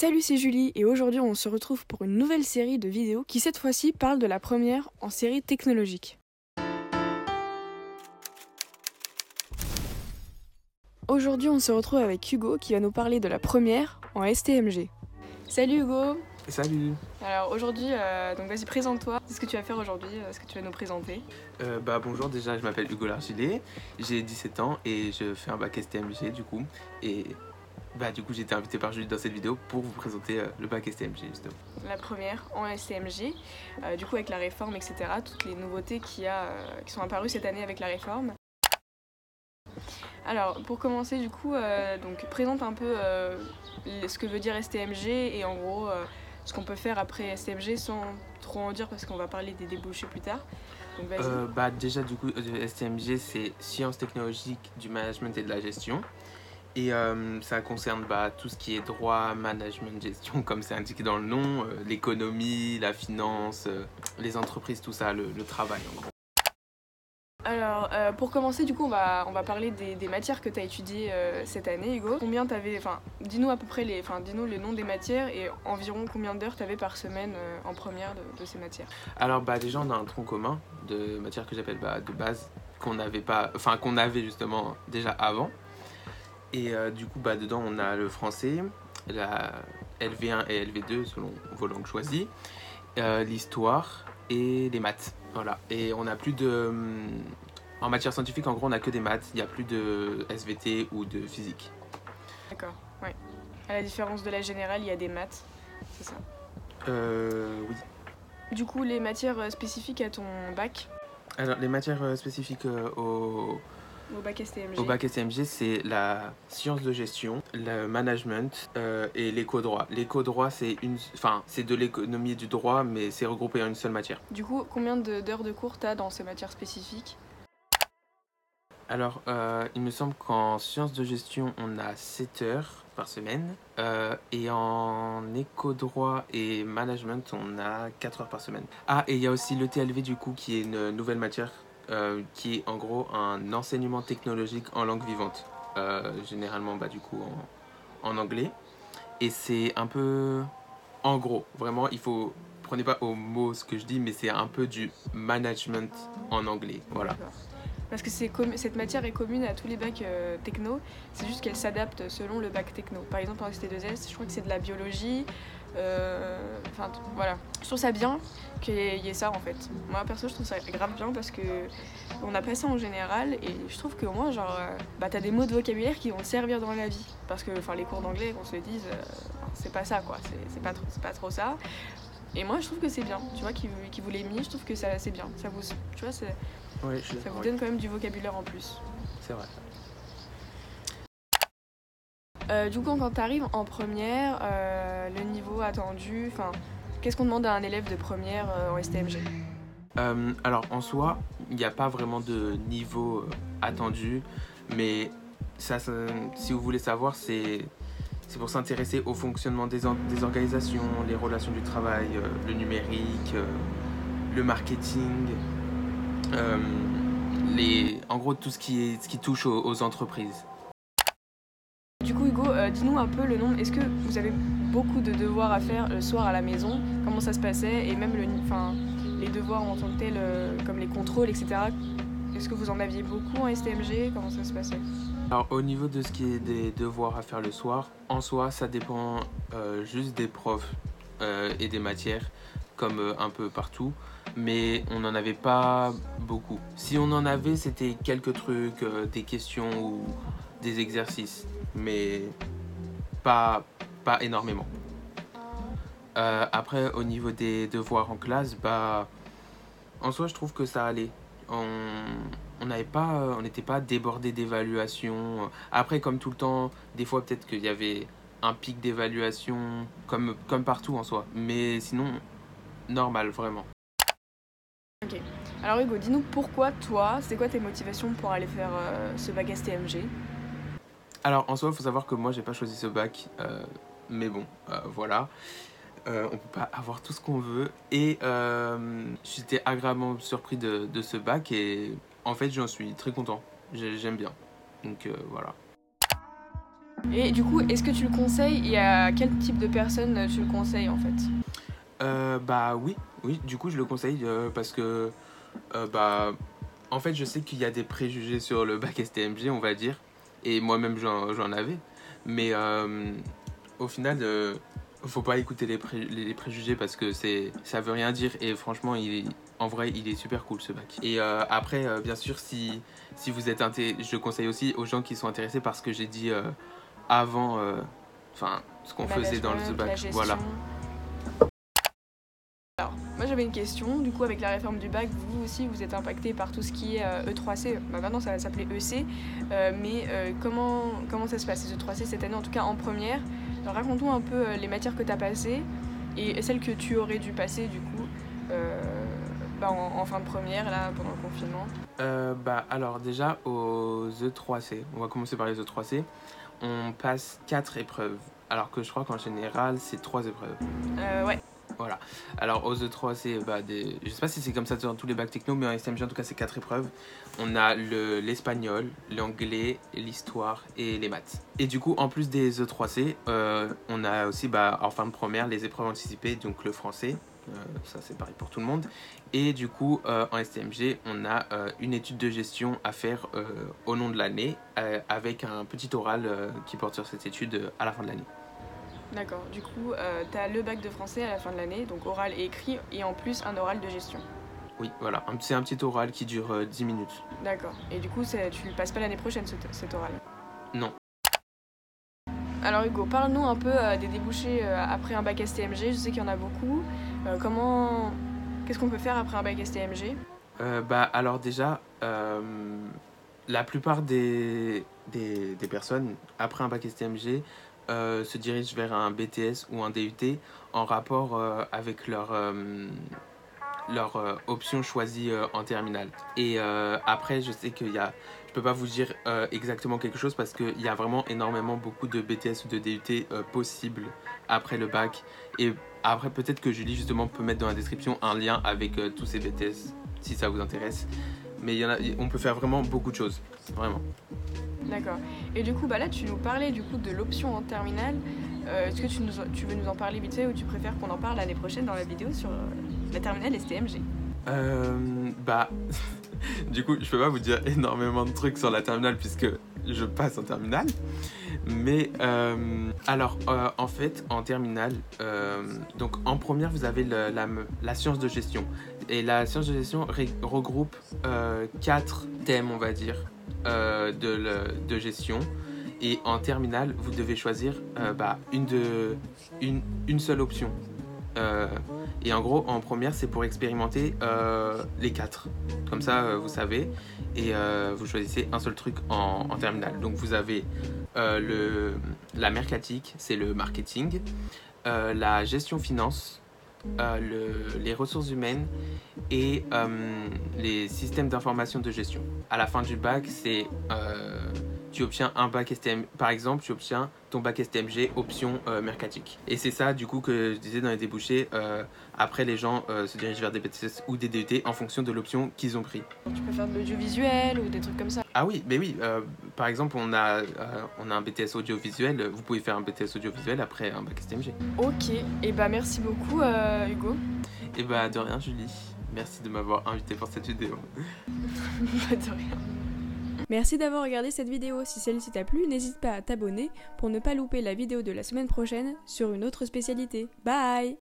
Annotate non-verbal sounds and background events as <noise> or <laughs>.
Salut, c'est Julie et aujourd'hui on se retrouve pour une nouvelle série de vidéos qui cette fois-ci parle de la première en série technologique. Aujourd'hui on se retrouve avec Hugo qui va nous parler de la première en STMG. Salut Hugo Salut Alors aujourd'hui, euh, donc vas-y présente-toi, qu'est-ce que tu vas faire aujourd'hui, euh, ce que tu vas nous présenter Euh, bah bonjour déjà je m'appelle Hugo Largilet, j'ai 17 ans et je fais un bac STMG du coup et bah du coup j'ai été invité par Julie dans cette vidéo pour vous présenter euh, le bac STMG justement. La première en STMG, euh, du coup avec la réforme, etc. Toutes les nouveautés qu'il y a, euh, qui sont apparues cette année avec la réforme. Alors pour commencer du coup, donc présente un peu ce que veut dire STMG et en gros ce qu'on peut faire après STMG sans trop en dire parce qu'on va parler des débouchés plus tard. Donc bah déjà du coup STMG c'est sciences technologiques du management et de la gestion et euh, ça concerne bah, tout ce qui est droit, management, gestion <laughs> comme c'est indiqué dans le nom, euh, l'économie, la finance, euh, les entreprises, tout ça, le, le travail en gros. Alors, pour commencer, du coup, on va, on va parler des, des matières que tu as étudiées cette année, Hugo. Combien t'avais, enfin, dis-nous à peu près les, enfin, dis-nous les noms des matières et environ combien d'heures tu avais par semaine en première de, de ces matières? Alors bah déjà on a un tronc commun de matière que j'appelle bah, de base qu'on n'avait pas, enfin qu'on avait justement déjà avant. Et euh, du coup bah dedans on a le français, la LV1 et LV2 selon vos langues choisies, euh, l'histoire et les maths. Voilà. Et on a plus de hum, en matière scientifique en gros on a que des maths, il n'y a plus de SVT ou de physique. D'accord, ouais. À la différence de la générale, il y a des maths, c'est ça? Euh, oui. Du coup, les matières euh, spécifiques à ton bac, Alors les matières spécifiques au au bac STMG. Au bac STMG, c'est la science de gestion, le management euh, et l'éco-droit. L'éco-droit, c'est une, enfin, c'est de l'économie et du droit, mais c'est regroupé en une seule matière. Du coup, combien de- d'heures de cours t'as dans ces matières spécifiques? Alors, euh, il me semble qu'en sciences de gestion, on a 7 heures par semaine. euh, et en éco-droit et management, on a 4 heures par semaine. Ah, et il y a aussi le TLV, du coup, qui est une nouvelle matière, euh, qui est en gros un enseignement technologique en langue vivante. Euh, généralement, bah, du coup, en, anglais. Et c'est un peu... En gros, vraiment, il faut... Prenez pas au mot ce que je dis, mais c'est un peu du management en anglais. Voilà. Parce que cette matière est commune à tous les bacs euh, techno, c'est juste qu'elle s'adapte selon le bac techno. Par exemple, en ST2S, je crois que c'est de la biologie. Euh, Enfin, voilà. Je trouve ça bien qu'il y ait- ça en fait. Moi, perso, je trouve ça grave bien parce que on n'a pas ça en général et je trouve qu'au moins, genre, euh, bah, t'as des mots de vocabulaire qui vont te servir dans la vie. Parce que, enfin, les cours d'anglais, qu'on se dise, euh, c'est pas ça quoi. C'est- pas, trop- c'est pas trop ça. Et moi, je trouve que c'est bien. Tu vois, qui qui vous l'ait mis, je trouve que ça, c'est bien. Ça vous, tu vois, ça vous donne quand même du vocabulaire en plus. C'est vrai. Euh, du coup, quand tu arrives en première, euh, le niveau attendu, enfin, qu'est-ce qu'on demande à un élève de première euh, en STMG alors en soi, il n'y a pas vraiment de niveau attendu, mais si vous voulez savoir, c'est pour s'intéresser au fonctionnement des, organisations, les relations du travail, le numérique, le marketing, les, en gros tout ce qui, touche aux entreprises. Du coup, Hugo, euh, dis-nous un peu le nombre. Est-ce que vous avez beaucoup de devoirs à faire le soir à la maison? Comment ça se passait? Et même les devoirs en tant que tels, euh, comme les contrôles, etc. Est-ce que vous en aviez beaucoup en STMG Comment ça se passait? Alors au niveau de ce qui est des devoirs à faire le soir, en soi ça dépend euh, juste des profs et des matières, comme un peu partout, mais on n'en avait pas beaucoup. Si on en avait, c'était quelques trucs, des questions ou des exercices, mais pas, pas énormément. Euh, après au niveau des devoirs en classe, bah en soi je trouve que ça allait. On, on n'avait pas on n'était pas débordé d'évaluation après comme tout le temps des fois peut-être qu'il y avait un pic d'évaluation comme comme partout en soi. Mais sinon normal vraiment. Alors Hugo, dis-nous pourquoi toi, c'est quoi tes motivations pour aller faire euh, ce bac STMG alors en soi il faut savoir que moi j'ai pas choisi ce bac euh, mais bon euh, voilà. Euh, on peut pas avoir tout ce qu'on veut. Et j'étais agréablement surpris de, de ce bac et en fait j'en suis très content. J'ai- j'aime bien. Donc voilà. Et du coup, est-ce que tu le conseilles? Et à quel type de personnes tu le conseilles en fait? Euh, bah oui, oui, du coup je le conseille parce que bah en fait je sais qu'il y a des préjugés sur le bac STMG on va dire et moi-même j'en avais. Mais euh, au final euh, faut pas écouter les, pré- les préjugés parce que ça veut rien dire. Et franchement il est, en vrai il est super cool ce bac. Et euh, après euh, bien sûr si si vous êtes je conseille aussi aux gens qui sont intéressés par ce que j'ai dit avant enfin ce qu'on faisait dans le bac. voilà j'avais une question. Du coup, avec la réforme du bac, vous aussi, vous êtes impacté par tout ce qui est euh, E3C. Bah, maintenant, ça va s'appeler EC. Euh, mais euh, comment, comment ça se passe, les E3C cette année, en tout cas en première? Alors, Raconte-nous un peu les matières que tu as passées et celles que tu aurais dû passer, du coup, euh, bah, en, en fin de première, là, pendant le confinement. Bah, alors déjà aux E3C, on va commencer par les E3C, on passe 4 épreuves, alors que je crois qu'en général c'est 3 épreuves. Ouais. Voilà. Alors aux E3C, bah, des... je sais pas si c'est comme ça dans tous les bacs techno, mais en STMG en tout cas c'est 4 épreuves. On a le- l'espagnol, l'anglais, l'histoire et les maths. Et du coup en plus des E3C, euh, on a aussi bah, en fin de première les épreuves anticipées, donc le français. Euh, ça c'est pareil pour tout le monde. Et du coup, euh, en STMG, on a une étude de gestion à faire au long de l'année, avec un petit oral qui porte sur cette étude à la fin de l'année. D'accord. Du coup, euh, tu as le bac de français à la fin de l'année, donc oral et écrit, et en plus un oral de gestion. Oui, voilà, c'est un petit oral qui dure euh, 10 minutes. D'accord. Et du coup, tu le passes pas l'année prochaine, cet, cet oral? Non. Alors Hugo, parle-nous un peu euh, des débouchés euh, après un bac STMG. Je sais qu'il y en a beaucoup. Euh, comment, qu'est-ce qu'on peut faire après un bac STMG Euh, bah, alors déjà, euh, la plupart des, des, des personnes, après un bac STMG, euh, se dirigent vers un BTS ou un DUT en rapport euh, avec leur, euh, leur option choisie en terminale. Et après, je sais qu'il y a... Je peux pas vous dire exactement quelque chose parce qu'il y a vraiment énormément beaucoup de BTS ou de DUT possibles après le bac. Et après, peut-être que Julie, justement, peut mettre dans la description un lien avec tous ces BTS si ça vous intéresse. Mais y en a, on peut faire vraiment beaucoup de choses, vraiment. D'accord. Et du coup, bah là, tu nous parlais du coup de l'option en terminale. Euh, Est-ce que tu, veux nous en parler vite fait ou tu préfères qu'on en parle l'année prochaine dans la vidéo sur euh, la terminale STMG Euh, bah, <laughs> du coup, je peux pas vous dire énormément de trucs sur la terminale puisque je passe en terminale. Mais euh, alors, en fait, en terminale, donc en première, vous avez la, la science de gestion. Et la science de gestion regroupe quatre thèmes, on va dire, euh, de, gestion. Et en terminale, vous devez choisir euh, bah, une, de, une, une seule option. Euh, et en gros, en première, c'est pour expérimenter les quatre. Comme ça, vous savez. Et vous choisissez un seul truc en, en terminale. Donc, vous avez le, la mercatique, c'est le marketing. la gestion finance, euh, le- les ressources humaines et euh, les systèmes d'information de gestion. À la fin du bac, c'est euh, tu obtiens un bac STM. Par exemple, tu obtiens ton bac STMG option euh, mercatique. Et c'est ça, du coup, que je disais dans les débouchés. euh, après, les gens euh, se dirigent vers des BTS ou des DUT en fonction de l'option qu'ils ont pris. Tu peux faire de l'audiovisuel ou des trucs comme ça Ah oui, mais oui. par exemple, on a, on a un BTS audiovisuel. Vous pouvez faire un BTS audiovisuel après un bac STMG. Ok. Et bah merci beaucoup Hugo. Et bah, de rien, Julie. Merci de m'avoir invité pour cette vidéo. Pas <laughs> de rien. Merci d'avoir regardé cette vidéo. Si celle-ci t'a plu, n'hésite pas à t'abonner pour ne pas louper la vidéo de la semaine prochaine sur une autre spécialité. Bye